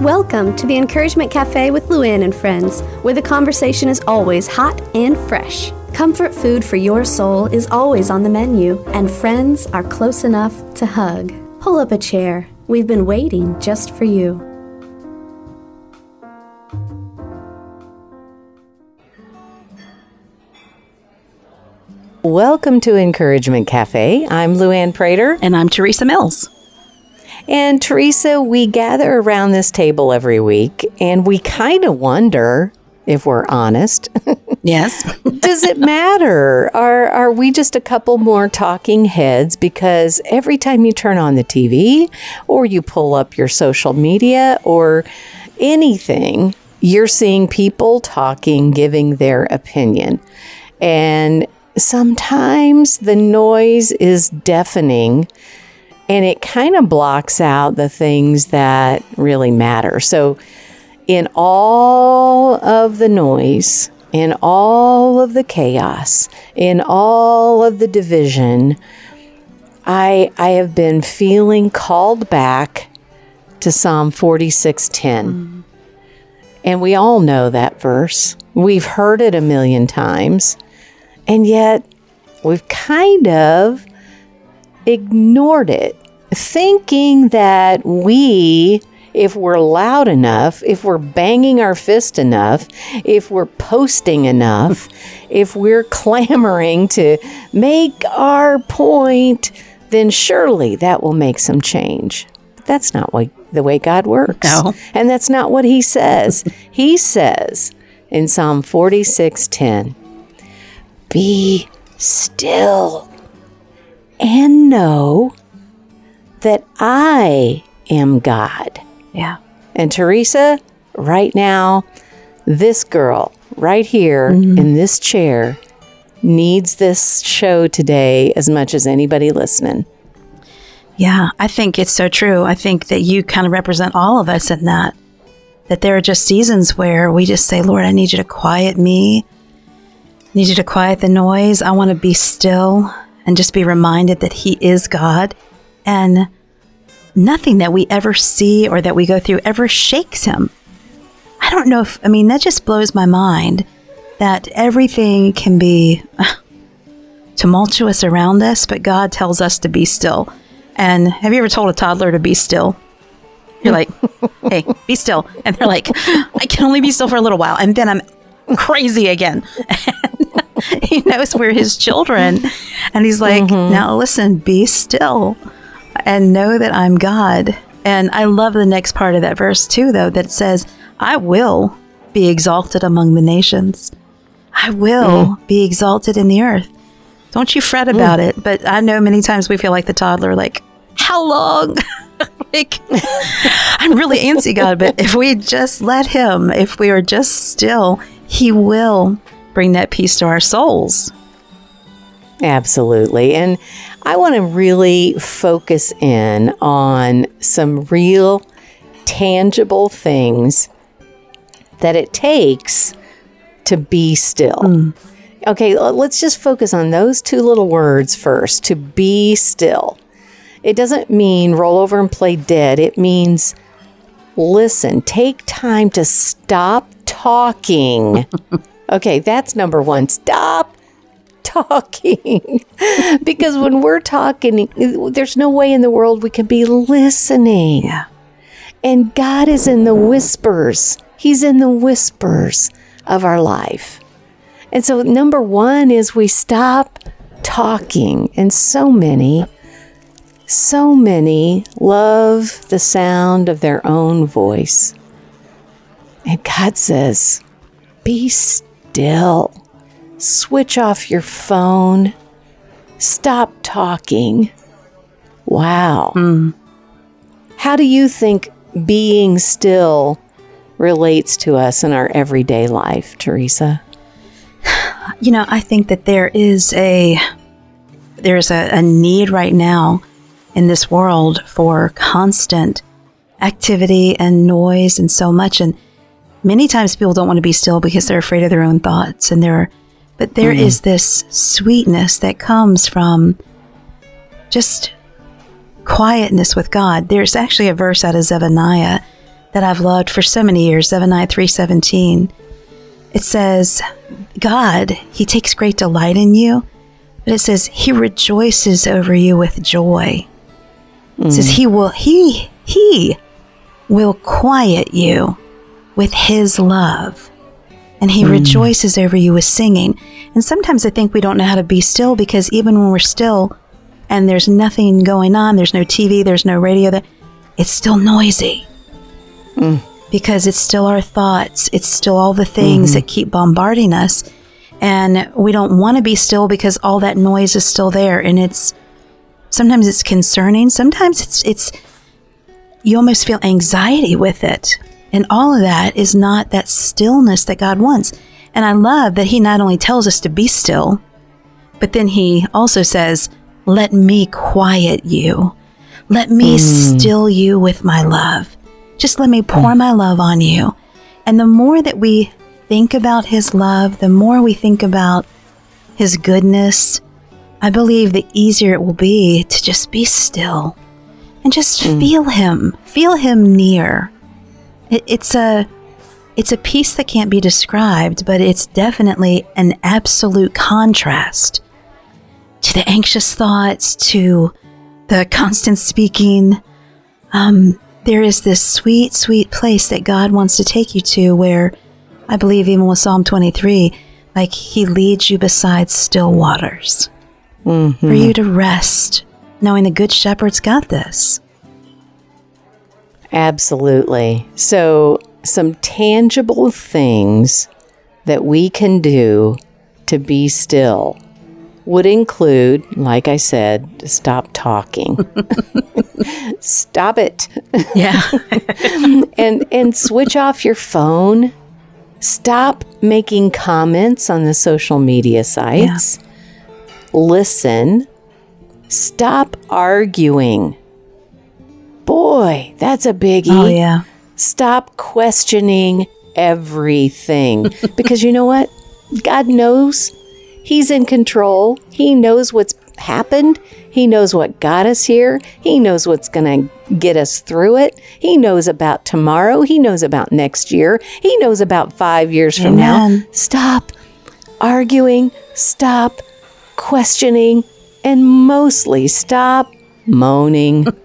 Welcome to the Encouragement Cafe with Luann and friends, where the conversation is always hot and fresh. Comfort food for your soul is always on the menu, and friends are close enough to hug. Pull up a chair. We've been waiting just for you. Welcome to Encouragement Cafe. I'm Luann Prater. And I'm Teresa Mills. And Teresa, we gather around this table every week and we kind of wonder if we're honest. Yes. Does it matter? Are are we just a couple more talking heads because every time you turn on the TV or you pull up your social media or anything, you're seeing people talking, giving their opinion. And sometimes the noise is deafening and it kind of blocks out the things that really matter. So, in all of the noise, in all of the chaos, in all of the division, I, I have been feeling called back to Psalm 46:10. Mm. And we all know that verse. We've heard it a million times. And yet we've kind of ignored it, thinking that we if we're loud enough, if we're banging our fist enough, if we're posting enough, if we're clamoring to make our point, then surely that will make some change. But that's not what, the way God works. No. And that's not what he says. he says in Psalm 46:10, "Be still and know that I am God." Yeah. And Teresa, right now, this girl right here mm-hmm. in this chair needs this show today as much as anybody listening. Yeah, I think it's so true. I think that you kind of represent all of us in that. That there are just seasons where we just say, Lord, I need you to quiet me. I need you to quiet the noise. I want to be still and just be reminded that He is God. And nothing that we ever see or that we go through ever shakes him. I don't know if, I mean, that just blows my mind that everything can be tumultuous around us, but God tells us to be still. And have you ever told a toddler to be still? You're like, hey, be still. And they're like, I can only be still for a little while. And then I'm crazy again. He knows we're his children. And he's like, mm-hmm. now listen, be still and know that I'm God. And I love the next part of that verse too, though, that says, I will be exalted among the nations. I will mm. be exalted in the earth. Don't you fret about mm. it. But I know many times we feel like the toddler, like, how long? like, I'm really antsy, God, but if we just let Him, if we are just still, He will bring that peace to our souls. Absolutely. And I want to really focus in on some real tangible things that it takes to be still. Mm. Okay, let's just focus on those two little words first to be still. It doesn't mean roll over and play dead, it means listen, take time to stop talking. okay, that's number one. Stop talking. because when we're talking, there's no way in the world we can be listening. Yeah. And God is in the whispers, He's in the whispers of our life. And so, number one is we stop talking. And so many, so many love the sound of their own voice. And God says, Be still Switch off your phone. Stop talking. Wow. Mm. How do you think being still relates to us in our everyday life, Teresa? You know, I think that there is a there's a, a need right now in this world for constant activity and noise and so much and many times people don't want to be still because they're afraid of their own thoughts and they're but there mm. is this sweetness that comes from just quietness with God. There's actually a verse out of Zephaniah that I've loved for so many years, Zephaniah 3:17. It says, God, he takes great delight in you, but it says he rejoices over you with joy. It says he will he he will quiet you with his love. And he mm. rejoices over you with singing. And sometimes I think we don't know how to be still because even when we're still and there's nothing going on, there's no TV, there's no radio, that it's still noisy. Mm. Because it's still our thoughts, it's still all the things mm-hmm. that keep bombarding us. And we don't want to be still because all that noise is still there. And it's sometimes it's concerning, sometimes it's it's you almost feel anxiety with it. And all of that is not that stillness that God wants. And I love that He not only tells us to be still, but then He also says, Let me quiet you. Let me hmm. still you with my love. Just let me pour hmm. my love on you. And the more that we think about His love, the more we think about His goodness, I believe the easier it will be to just be still and just hmm. feel him, feel him near. It, it's a it's a peace that can't be described, but it's definitely an absolute contrast to the anxious thoughts, to the constant speaking. Um, there is this sweet, sweet place that God wants to take you to where I believe even with Psalm 23, like he leads you beside still waters for you to rest, knowing the good shepherd's got this. Absolutely. So, some tangible things that we can do to be still would include, like I said, stop talking. stop it. Yeah. and and switch off your phone. Stop making comments on the social media sites. Listen. Stop arguing. Boy, that's a biggie. oh, yeah. Stop questioning everything. because you know what? God knows. He's in control. He knows what's happened. He knows what got us here. He knows what's going to get us through it. He knows about tomorrow. He knows about next year. He knows about five years from now. Stop arguing. Stop questioning. And mostly stop moaning.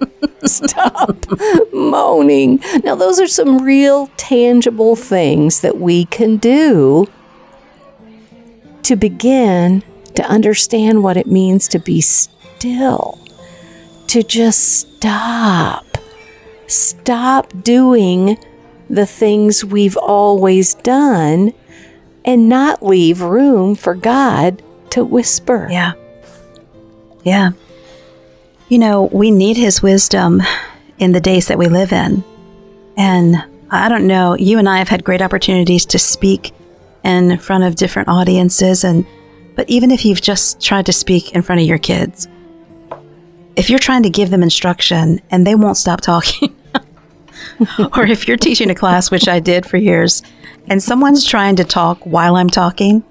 Stop moaning. Now, those are some real tangible things that we can do to begin to understand what it means to be still, to just stop. Stop doing the things we've always done and not leave room for God to whisper. Yeah. Yeah. You know, we need his wisdom in the days that we live in. And I don't know, you and I have had great opportunities to speak in front of different audiences and but even if you've just tried to speak in front of your kids, if you're trying to give them instruction and they won't stop talking, or if you're teaching a class, which I did for years, and someone's trying to talk while I'm talking,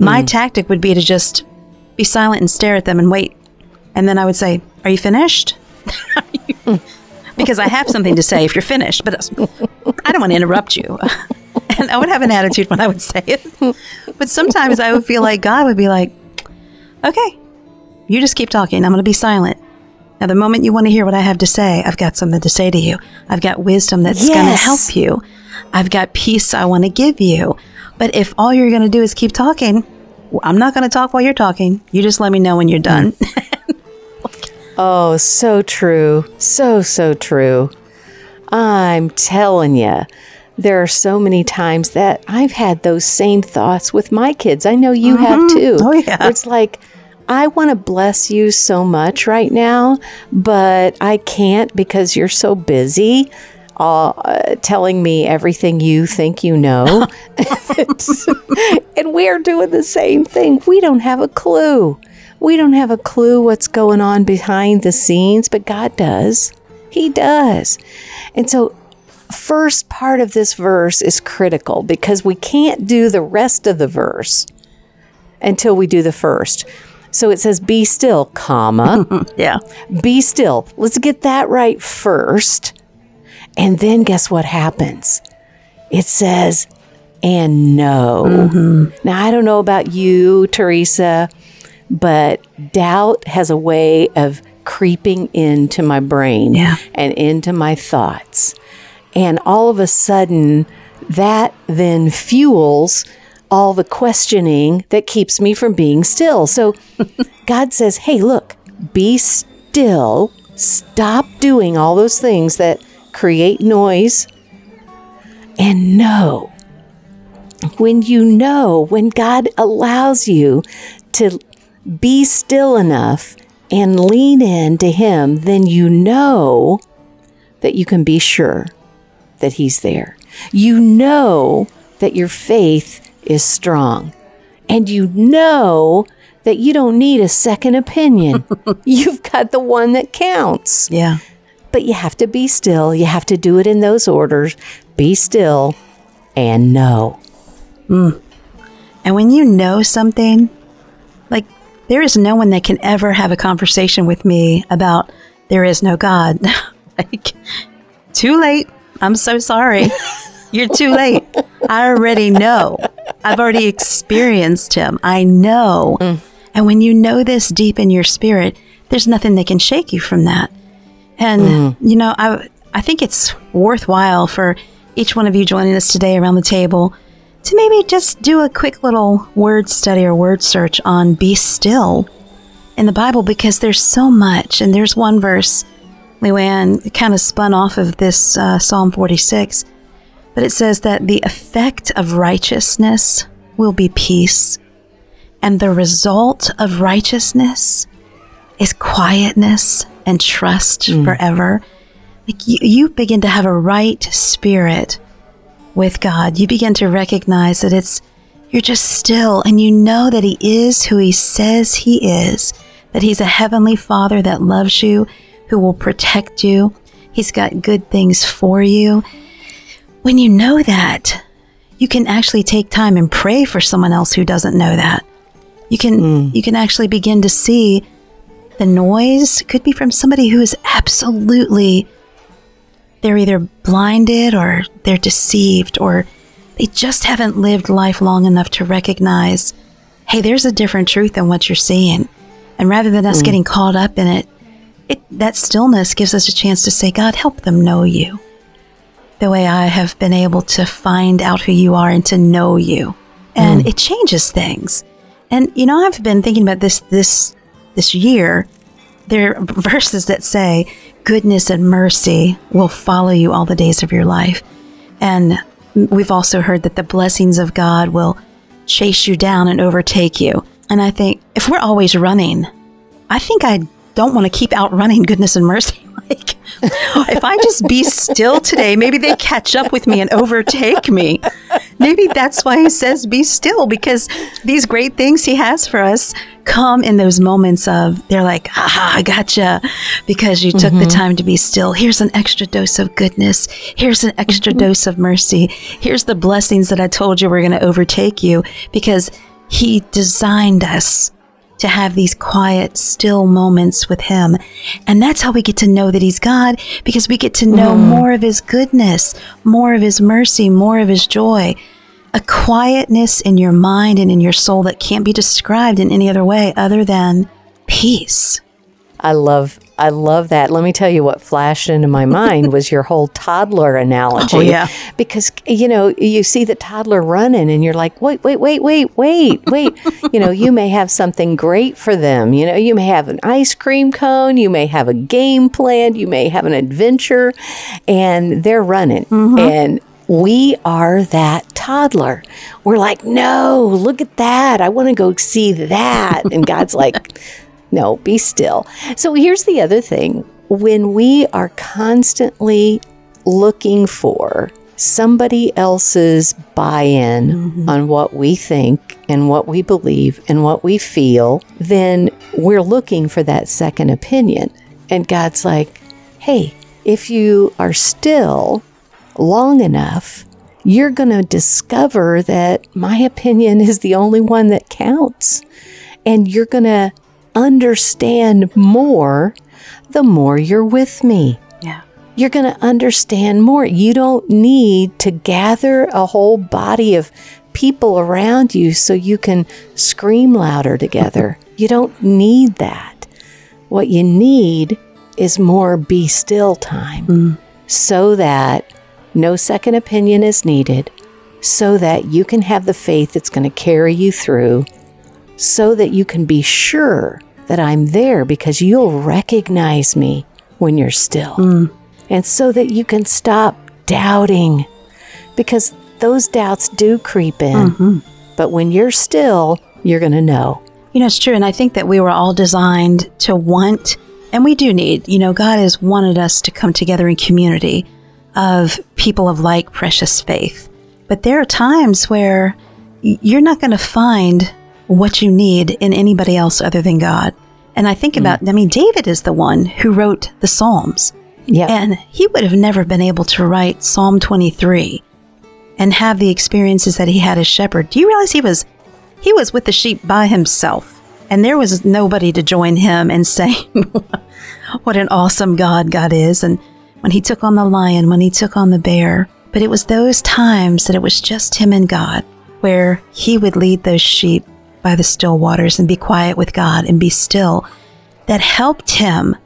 my mm. tactic would be to just be silent and stare at them and wait. And then I would say, Are you finished? because I have something to say if you're finished, but I don't want to interrupt you. and I would have an attitude when I would say it. But sometimes I would feel like God would be like, Okay, you just keep talking. I'm going to be silent. Now, the moment you want to hear what I have to say, I've got something to say to you. I've got wisdom that's going to help you. I've got peace I want to give you. But if all you're going to do is keep talking, I'm not going to talk while you're talking. You just let me know when you're done. Oh, so true. So, so true. I'm telling you, there are so many times that I've had those same thoughts with my kids. I know you have too. Oh, yeah. It's like, I want to bless you so much right now, but I can't because you're so busy. Uh, telling me everything you think you know. and we're doing the same thing. We don't have a clue. We don't have a clue what's going on behind the scenes, but God does. He does. And so, first part of this verse is critical because we can't do the rest of the verse until we do the first. So it says, be still, comma, yeah. be still. Let's get that right first. And then guess what happens? It says, and know. Mm-hmm. Now, I don't know about you, Teresa, but doubt has a way of creeping into my brain Yeah. and into my thoughts. And all of a sudden, that then fuels all the questioning that keeps me from being still. So God says, hey, look, be still. Stop doing all those things that create noise and know. When you know, when God allows you to be still enough and lean in to Him, then you know that you can be sure that He's there. You know that your faith is strong. And you know that you don't need a second opinion. You've got the one that counts. Yeah. But you have to be still. You have to do it in those orders. Be still and know. Mm. And when you know something, there is no one that can ever have a conversation with me about there is no God. like, too late. I'm so sorry. You're too late. I already know. I've already experienced him. I know. Mm. And when you know this deep in your spirit, there's nothing that can shake you from that. And mm. you know, I I think it's worthwhile for each one of you joining us today around the table to maybe just do a quick little word study or word search on be still in the Bible because there's so much. And there's one verse, Luann, kind of spun off of this uh, Psalm 46, but it says that the effect of righteousness will be peace, and the result of righteousness is quietness and trust forever. Like you, you begin to have a right spirit with God. You begin to recognize that it's you're just still and you know that he is who he says he is, that he's a heavenly father that loves you, who will protect you. He's got good things for you. When you know that, you can actually take time and pray for someone else who doesn't know that. You can hmm. you can actually begin to see the noise could be from somebody who is absolutely they're either blinded or they're deceived or they just haven't lived life long enough to recognize hey there's a different truth than what you're seeing. And rather than us mm. getting caught up in it it that stillness gives us a chance to say god help them know you. The way i have been able to find out who you are and to know you. And mm. it changes things. And you know i've been thinking about this this this year there are verses that say goodness and mercy will follow you all the days of your life. And we've also heard that the blessings of God will chase you down and overtake you. And I think if we're always running, I think I don't want to keep outrunning goodness and mercy. Like, if I just be still today, maybe they catch up with me and overtake me. Maybe that's why he says be still because these great things he has for us come in those moments of they're like, haha, I gotcha because you took the mm-hmm. time to be still. Here's an extra dose of goodness. Here's an extra mm-hmm. dose of mercy. Here's the blessings that I told you were going to overtake you because he designed us to have these quiet, still moments with Him. And that's how we get to know that He's God because we get to know mm-hmm. more of His goodness, more of His mercy, more of His joy. A quietness in your mind and in your soul that can't be described in any other way other than peace. I love I love that. Let me tell you what flashed into my mind was your whole toddler analogy. Oh, yeah. Because you know, you see the toddler running and you're like, "Wait, wait, wait, wait, wait, wait." you know, you may have something great for them. You know, you may have an ice cream cone, you may have a game planned, you may have an adventure and they're running. Mm-hmm. And we are that toddler. We're like, "No, look at that. I want to go see that." And God's like, no, be still. So here's the other thing when we are constantly looking for somebody else's buy in mm-hmm. on what we think and what we believe and what we feel, then we're looking for that second opinion. And God's like, hey, if you are still long enough, you're going to discover that my opinion is the only one that counts. And you're going to understand more the more you're with me. Yeah. you're going to understand more. You don't need to gather a whole body of people around you so you can scream louder together. You don't need that. What you need is more be still time mm. so that no second opinion is needed, so that you can have the faith that's going to carry you through, so that you can be sure that I'm there because you'll recognize me when you're still. Mm. And so that you can stop doubting because those doubts do creep in. Mm-hmm. But when you're still, you're going to know. You know, it's true. And I think that we were all designed to want, and we do need, you know, God has wanted us to come together in community of people of like precious faith. But there are times where you're not going to find what you need in anybody else other than God. And I think mm. about, I mean, David is the one who wrote the Psalms. Yeah. And he would have never been able to write Psalm 23 and have the experiences that he had as shepherd. Do you realize he was he was with the sheep by himself and there was nobody to join him and say what an awesome God God is and when he took on the lion, when he took on the bear, but it was those times that it was just him and God where he would lead those sheep by the still waters and be quiet with God and be still that helped him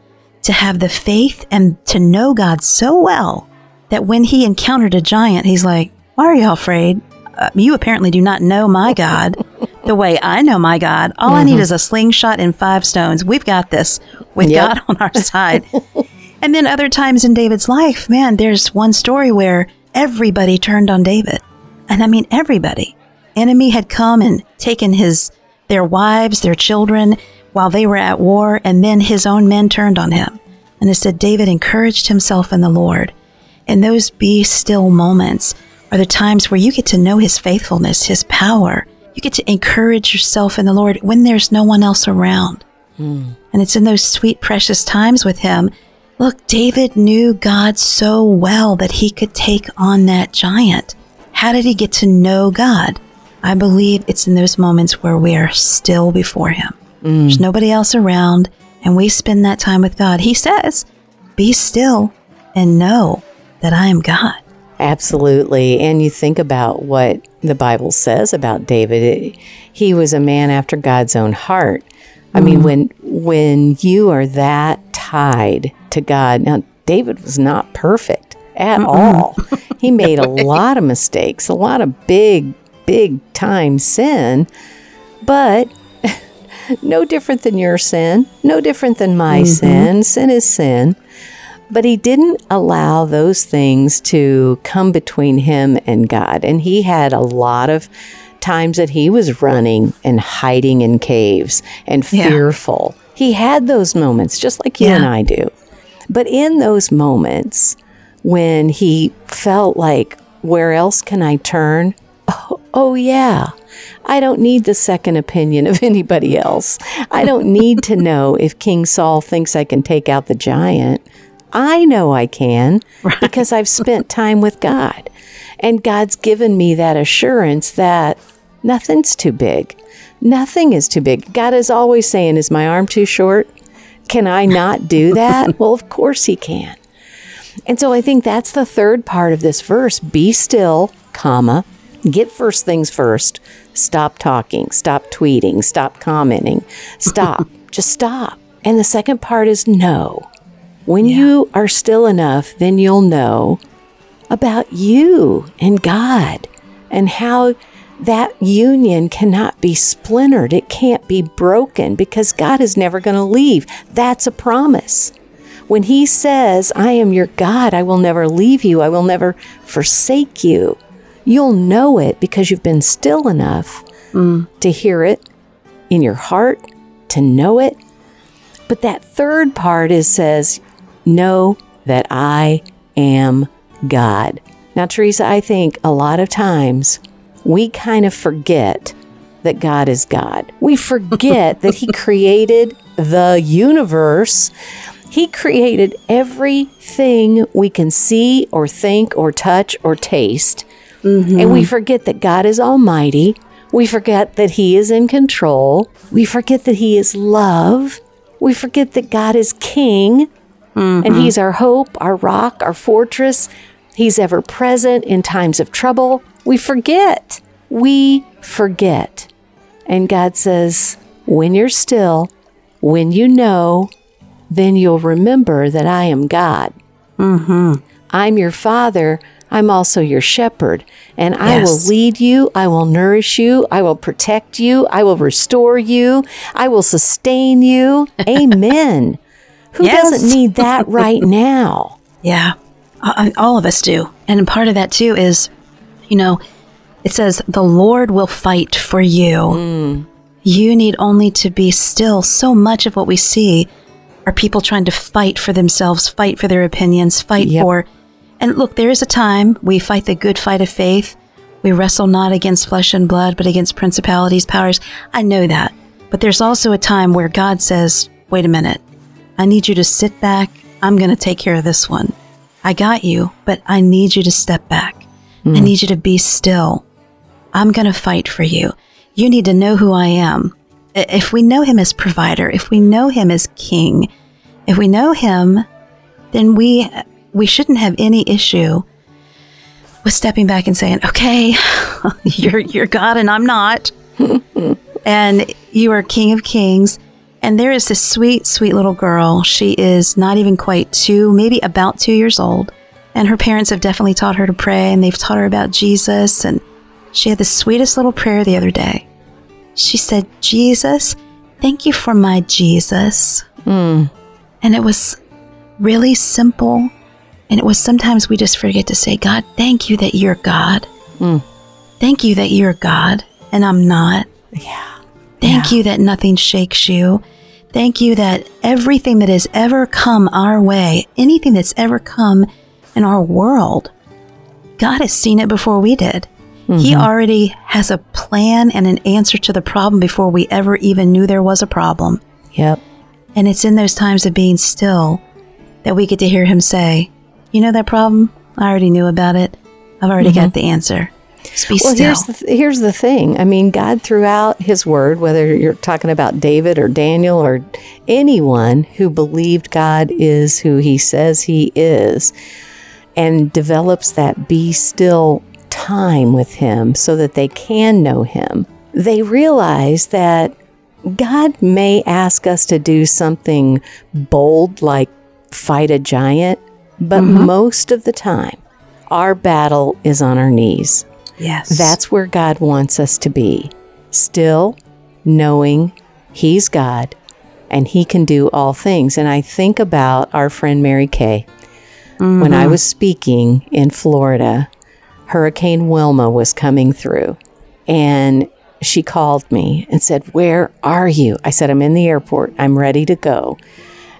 to have the faith and to know God so well that when he encountered a giant, he's like, Why are y'all afraid? Uh, you apparently do not know my God the way I know my God. All I need is a slingshot and five stones. We've got this with Yep. God on our side. and then other times in David's life, man, there's one story where everybody turned on David. And I mean, everybody. Enemy had come and taken his, their wives, their children while they were at war. And then his own men turned on him. And it said, David encouraged himself in the Lord. And those be still moments are the times where you get to know his faithfulness, his power. You get to encourage yourself in the Lord when there's no one else around. Hmm. And it's in those sweet, precious times with him. Look, David knew God so well that he could take on that giant. How did he get to know God? I believe it's in those moments where we are still before him. There's nobody else around, and we spend that time with God. He says, Be still and know that I am God. Absolutely. And you think about what the Bible says about David. It, he was a man after God's own heart. I mean, mm. when when you are that tied to God. Now, David was not perfect at all. he made a lot of mistakes, a lot of big big time sin, but no different than your sin, no different than my mm-hmm. sin. Sin is sin. But he didn't allow those things to come between him and God. And he had a lot of times that he was running and hiding in caves and Yeah. fearful. He had those moments, just like you Yeah. and I do. But in those moments when he felt like, where else can I turn? Oh, oh, yeah. I don't need the second opinion of anybody else. I don't need to know if King Saul thinks I can take out the giant. I know I can because I've spent time with God. And God's given me that assurance that nothing's too big. Nothing is too big. God is always saying, Is my arm too short? Can I not do that? well, of course He can. And so I think that's the third part of this verse. Be still, comma, get first things first. Stop talking, stop tweeting, stop commenting, stop, just stop. And the second part is know. When you are still enough, then you'll know about you and God and how that union cannot be splintered. It can't be broken because God is never going to leave. That's a promise. When He says, I am your God, I will never leave you, I will never forsake you, you'll know it because you've been still enough mm. to hear it in your heart, to know it. But that third part is says, Know that I am God. Now, Teresa, I think a lot of times we kind of forget that God is God. We forget that He created the universe. He created everything we can see or think or touch or taste. Mm-hmm. And we forget that God is almighty. We forget that He is in control. We forget that He is love. We forget that God is king. And mm-hmm. He's our hope, our rock, our fortress. He's ever present in times of trouble. We forget. We forget. And God says, when you're still, when you know, then you'll remember that I am God. Mm-hmm. I'm your father. I'm also your shepherd. And I will lead you. I will nourish you. I will protect you. I will restore you. I will sustain you. Amen. Who Yes. doesn't need that right now? Yeah, all of us do. And part of that too is, you know, it says the Lord will fight for you. Mm. You need only to be still. So much of what we see are people trying to fight for themselves, fight for their opinions, fight Yep. for. And look, there is a time we fight the good fight of faith. We wrestle not against flesh and blood, but against principalities, powers. I know that. But there's also a time where God says, wait a minute. I need you to sit back. I'm going to take care of this one. I got you, but I need you to step back. I hmm. need you to be still. I'm going to fight for you. You need to know who I am. If we know him as provider, if we know him as king, if we know him, then we we shouldn't have any issue with stepping back and saying, "Okay, you're you're God and I'm not." and you are King of Kings. And there is this sweet, sweet little girl. She is not even quite two, maybe about two years old. And her parents have definitely taught her to pray and they've taught her about Jesus. And she had the sweetest little prayer the other day. She said, Jesus, thank you for my Jesus. Hmm. And it was really simple. And it was sometimes we just forget to say, God, thank you that you're God. Hmm. Thank you that you're God and I'm not. Yeah. Thank you that nothing shakes you. Thank you that everything that has ever come our way, anything that's ever come in our world, God has seen it before we did. He mm-hmm. already has a plan and an answer to the problem before we ever even knew there was a problem. Yep. And it's in those times of being still that we get to hear Him say, You know that problem? I already knew about it. I've already mm-hmm. got the answer. Just be Well, still. here's the th- here's the thing. I mean, God throughout His Word, whether you're talking about David or Daniel or anyone who believed God is who He says He is, and develops that be still time with Him so that they can know Him, they realize that God may ask us to do something bold like fight a giant, but mm-hmm. most of the time, our battle is on our knees. yes. That's where God wants us to be. Still knowing He's God and He can do all things. And I think about our friend Mary Kay. When I mm-hmm. was speaking in Florida, Hurricane Wilma was coming through and she called me and said, Where are you? I said, I'm in the airport. I'm ready to go.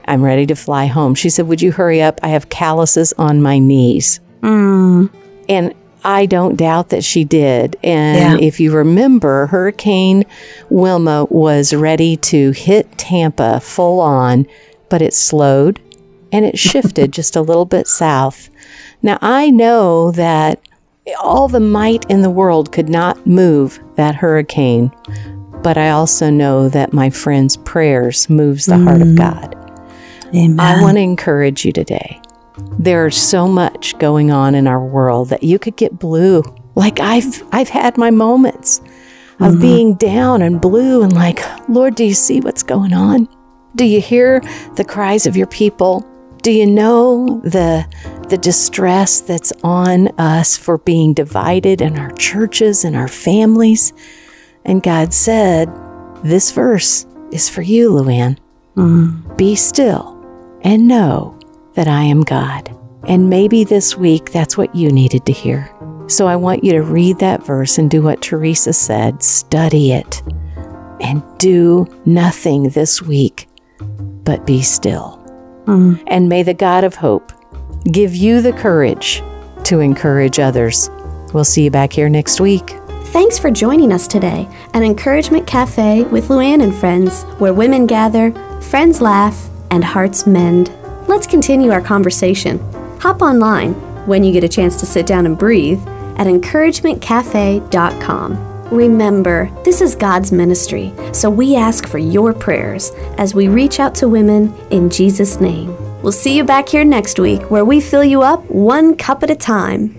I'm ready to fly home. She said, Would you hurry up? I have calluses on my knees. Hmm. And I don't doubt that she did. And Yeah. if you remember, Hurricane Wilma was ready to hit Tampa full on, but it slowed and it shifted just a little bit south. Now, I know that all the might in the world could not move that hurricane, but I also know that my friend's prayers moves the heart of mm-hmm. God. Amen. I want to encourage you today. There's so much going on in our world that you could get blue. Like I've I've had my moments of mm-hmm. being down and blue and like, Lord, do you see what's going on? Do you hear the cries of your people? Do you know the the distress that's on us for being divided in our churches and our families? And God said, This verse is for you, Luann. Mm. Be still and know that I am God. And maybe this week that's what you needed to hear. So I want you to read that verse and do what Teresa said study it and do nothing this week but be still. Hmm. And may the God of hope give you the courage to encourage others. We'll see you back here next week. Thanks for joining us today at Encouragement Cafe with Luann and friends, where women gather, friends laugh, and hearts mend. Let's continue our conversation. Hop online when you get a chance to sit down and breathe at encouragementcafe.com. Remember, this is God's ministry, so we ask for your prayers as we reach out to women in Jesus' name. We'll see you back here next week where we fill you up one cup at a time.